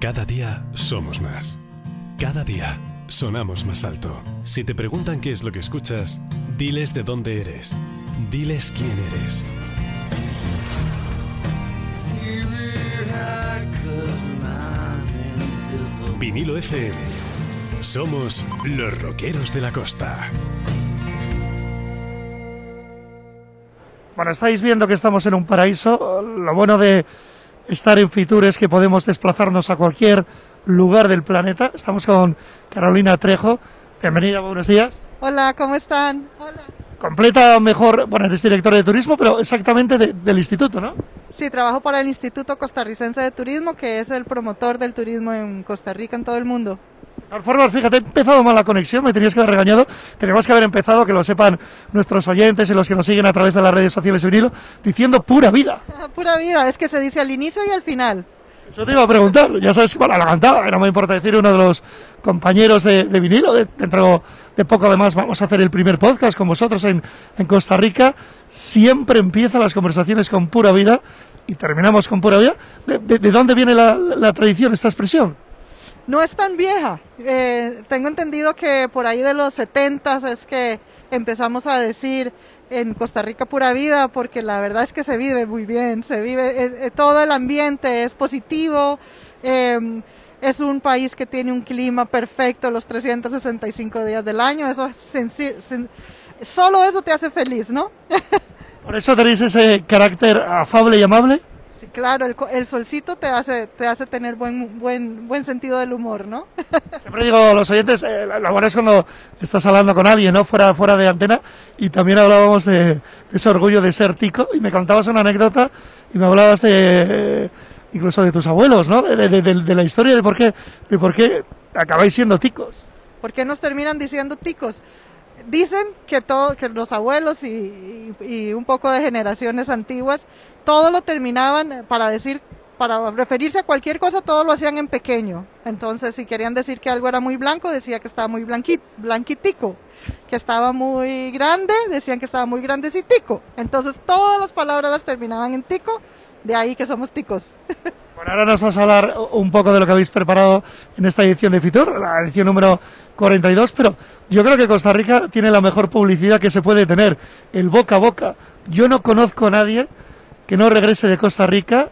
Cada día somos más. Cada día sonamos más alto. Si te preguntan qué es lo que escuchas, diles de dónde eres. Diles quién eres. Vinilo FM. Somos los rockeros de la costa. Bueno, estáis viendo que estamos en un paraíso. Lo bueno de estar en Fitur es que podemos desplazarnos a cualquier lugar del planeta. Estamos con Carolina Trejo. Bienvenida, buenos días. Hola, ¿cómo están? Hola. Completa mejor, bueno, eres directora de turismo, pero exactamente de- del instituto, ¿no? Sí, trabajo para el Instituto Costarricense de Turismo, que es el promotor del turismo en Costa Rica, en todo el mundo. De todas formas, fíjate, he empezado mal la conexión, me tenías que haber regañado. Teníamos que haber empezado, que lo sepan nuestros oyentes y los que nos siguen a través de las redes sociales de vinilo, diciendo pura vida. Pura vida, es que se dice al inicio y al final. Eso te iba a preguntar, ya sabes, bueno, la cantaba, no me importa decir, uno de los compañeros de, de vinilo, de- dentro de poco además vamos a hacer el primer podcast con vosotros en, en Costa Rica, siempre empiezan las conversaciones con pura vida y terminamos con pura vida. ¿De, de- de dónde viene la, la tradición, esta expresión? No es tan vieja. Eh, tengo entendido que por ahí de los 70 es que empezamos a decir en Costa Rica pura vida, porque la verdad es que se vive muy bien, se vive, eh, eh, todo el ambiente es positivo, eh, es un país que tiene un clima perfecto los 365 días del año, eso es solo eso te hace feliz, ¿no? Por eso tenéis ese carácter afable y amable. Sí, claro, el, el solcito te hace, te hace tener buen, buen, buen sentido del humor, ¿no? Siempre digo a los oyentes, eh, lo bueno es cuando estás hablando con alguien, ¿no? Fuera, fuera de antena, y también hablábamos de, de ese orgullo de ser tico, y me contabas una anécdota, y me hablabas de, eh, incluso de tus abuelos, ¿no? De, de- de- de la historia de por qué, de por qué acabáis siendo ticos. ¿Por qué nos terminan diciendo ticos? Dicen que todo, que los abuelos y, y- y un poco de generaciones antiguas, todo lo terminaban para decir, para referirse a cualquier cosa, todo lo hacían en pequeño. Entonces, si querían decir que algo era muy blanco, decía que estaba muy blanqui- blanquitico. Que estaba muy grande, decían que estaba muy grandecitico. Entonces, todas las palabras las terminaban en tico, de ahí que somos ticos. Bueno, ahora nos vas a hablar un poco de lo que habéis preparado en esta edición de Fitur, la edición número 42, pero yo creo que Costa Rica tiene la mejor publicidad que se puede tener, el boca a boca. Yo no conozco a nadie que no regrese de Costa Rica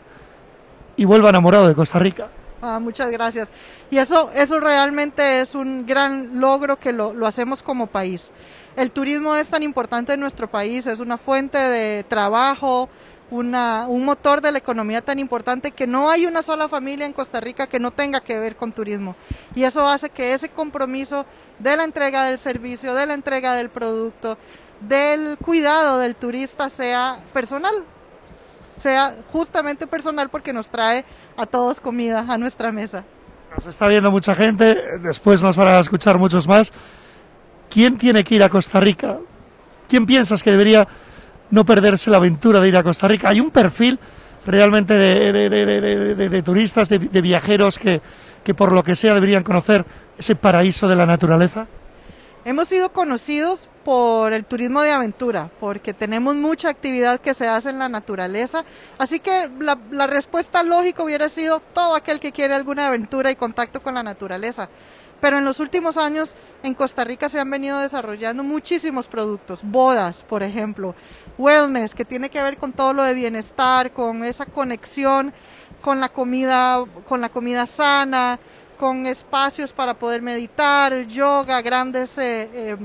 y vuelva enamorado de Costa Rica. Ah, muchas gracias. Y eso, eso realmente es un gran logro que lo, hacemos como país. El turismo es tan importante en nuestro país, es una fuente de trabajo, un motor de la economía tan importante que no hay una sola familia en Costa Rica que no tenga que ver con turismo. Y eso hace que ese compromiso de la entrega del servicio, de la entrega del producto, del cuidado del turista sea personal, sea justamente personal porque nos trae a todos comida a nuestra mesa. Nos está viendo mucha gente, después nos van a escuchar muchos más. ¿Quién tiene que ir a Costa Rica? ¿Quién piensas que debería no perderse la aventura de ir a Costa Rica? Hay un perfil realmente de, de- de- de- turistas, de, de viajeros que, que por lo que sea deberían conocer ese paraíso de la naturaleza. Hemos sido conocidos por el turismo de aventura, porque tenemos mucha actividad que se hace en la naturaleza. Así que la, respuesta lógica hubiera sido todo aquel que quiere alguna aventura y contacto con la naturaleza. Pero en los últimos años en Costa Rica se han venido desarrollando muchísimos productos, bodas, por ejemplo, wellness, que tiene que ver con todo lo de bienestar, con esa conexión con la comida, con la comida sana, con espacios para poder meditar, yoga, grandes, eh, eh,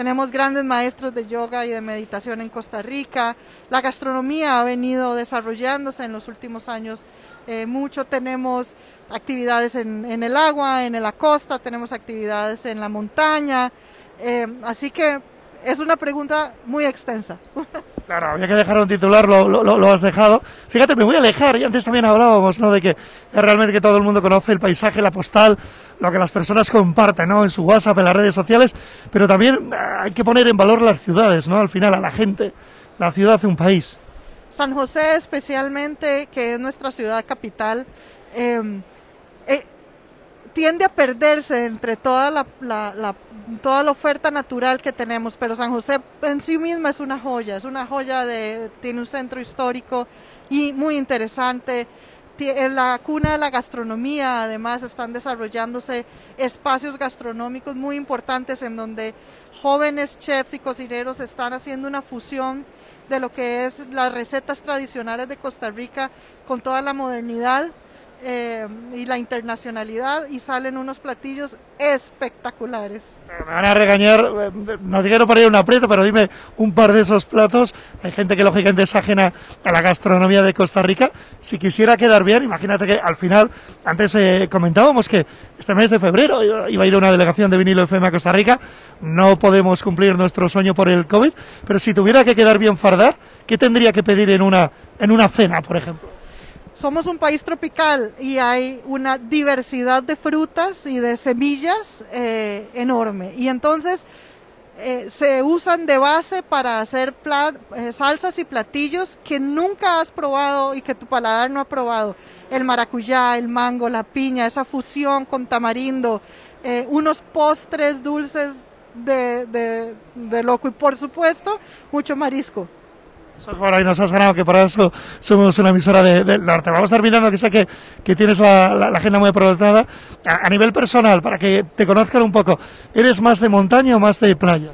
tenemos grandes maestros de yoga y de meditación en Costa Rica. La gastronomía ha venido desarrollándose en los últimos años eh, mucho. Tenemos actividades en, el agua, en la costa, tenemos actividades en la montaña. Eh, así que es una pregunta muy extensa. Claro, había que dejar un titular, lo, has dejado. Fíjate, me voy a alejar, y antes también hablábamos, ¿no? De que realmente que todo el mundo conoce el paisaje, la postal, lo que las personas comparten, ¿no? En su WhatsApp, en las redes sociales, pero también hay que poner en valor las ciudades, ¿no? Al final, a la gente. La ciudad hace un país. San José, especialmente, que es nuestra ciudad capital, eh, eh, tiende a perderse entre toda la, la, toda la oferta natural que tenemos, pero San José en sí misma es una joya, es una joya de, tiene un centro histórico y muy interesante, en la cuna de la gastronomía, además están desarrollándose espacios gastronómicos muy importantes en donde jóvenes chefs y cocineros están haciendo una fusión de lo que es las recetas tradicionales de Costa Rica con toda la modernidad eh, y la internacionalidad y salen unos platillos espectaculares. Me van a regañar, eh, no quiero poner un aprieto, pero dime un par de esos platos. Hay gente que lógicamente es ajena a la gastronomía de Costa Rica. Si quisiera quedar bien, imagínate que al final, antes eh, comentábamos que este mes de febrero iba a ir una delegación de vinilo FM a Costa Rica. No podemos cumplir nuestro sueño por el COVID, pero si tuviera que quedar bien fardar, ¿qué tendría que pedir en una, en una cena, por ejemplo? Somos un país tropical y hay una diversidad de frutas y de semillas eh, enorme. Y entonces eh, se usan de base para hacer eh, salsas y platillos que nunca has probado y que tu paladar no ha probado. El maracuyá, el mango, la piña, esa fusión con tamarindo, unos postres dulces de loco y por supuesto mucho marisco. Eso es bueno y nos has ganado, que por eso somos una emisora del norte. Vamos a estar mirando que sé que, que tienes la, agenda muy aprovechada. A, nivel personal, para que te conozcan un poco, ¿eres más de montaña o más de playa?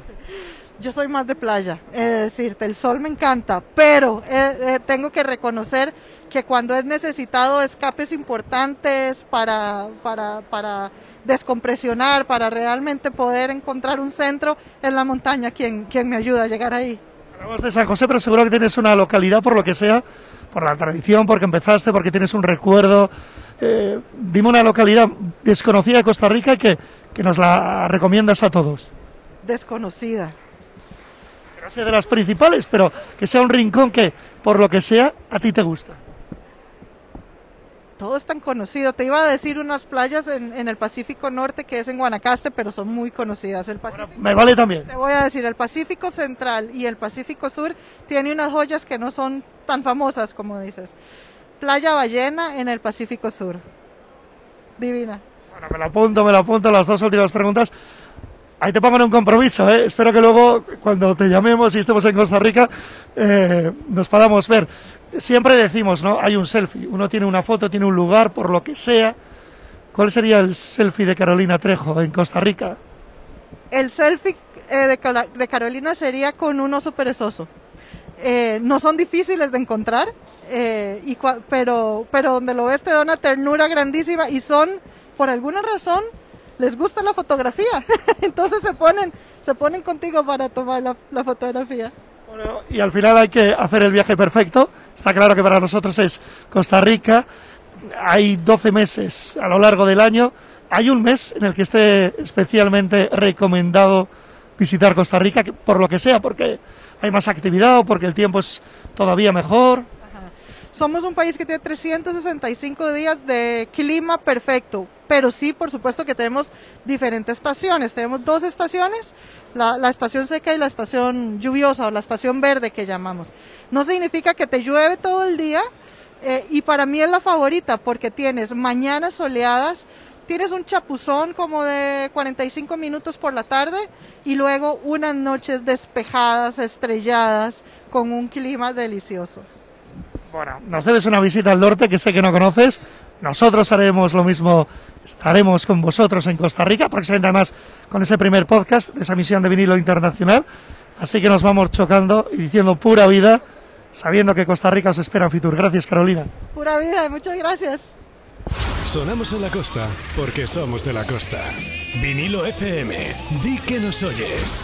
Yo soy más de playa, es decirte, el sol me encanta, pero eh, eh, tengo que reconocer que cuando es necesitado escapes importantes para, para, para descompresionar, para realmente poder encontrar un centro, en la montaña quien, quien me ayuda a llegar ahí. Hablamos de San José, pero seguro que tienes una localidad por lo que sea, por la tradición, porque empezaste, porque tienes un recuerdo. Eh, dime una localidad desconocida de Costa Rica que, que nos la recomiendas a todos. Desconocida. Que no sea de las principales, pero que sea un rincón que, por lo que sea, a ti te gusta todo es tan conocido. Te iba a decir unas playas en, el Pacífico Norte que es en Guanacaste, pero son muy conocidas. El Pacífico, me vale también. Te voy a decir, el Pacífico Central y el Pacífico Sur tiene unas joyas que no son tan famosas como dices. Playa Ballena en el Pacífico Sur. Divina. Bueno, me lo apunto, me lo apunto las dos últimas preguntas. Ahí te pongo en un compromiso, ¿eh? Espero que luego, cuando te llamemos y estemos en Costa Rica, eh, nos podamos ver siempre decimos, ¿no? Hay un selfie. Uno tiene una foto, tiene un lugar, por lo que sea. ¿Cuál sería el selfie de Carolina Trejo en Costa Rica? El selfie eh, de, Carolina sería con un oso perezoso. Eh, no son difíciles de encontrar, eh, y pero, pero donde lo ves te da una ternura grandísima y son, por alguna razón, les gusta la fotografía. Entonces se ponen, se ponen contigo para tomar la fotografía y al final hay que hacer el viaje perfecto. Está claro que para nosotros es Costa Rica. Hay 12 meses a lo largo del año. Hay un mes en el que esté especialmente recomendado visitar Costa Rica, por lo que sea, porque hay más actividad o porque el tiempo es todavía mejor. Somos un país que tiene 365 días de clima perfecto, pero sí, por supuesto que tenemos diferentes estaciones. Tenemos dos estaciones, la, estación seca y la estación lluviosa o la estación verde que llamamos. No significa que te llueve todo el día eh, y para mí es la favorita porque tienes mañanas soleadas, tienes un chapuzón como de 45 minutos por la tarde y luego unas noches despejadas, estrelladas, con un clima delicioso. Bueno, nos debes una visita al norte que sé que no conoces. Nosotros haremos lo mismo, estaremos con vosotros en Costa Rica, próximamente además con ese primer podcast de esa misión de vinilo internacional. Así que nos vamos chocando y diciendo pura vida, sabiendo que Costa Rica os espera en Fitur. Gracias, Carolina. Pura vida, muchas gracias. Sonamos en la costa porque somos de la costa. Vinilo FM, di que nos oyes.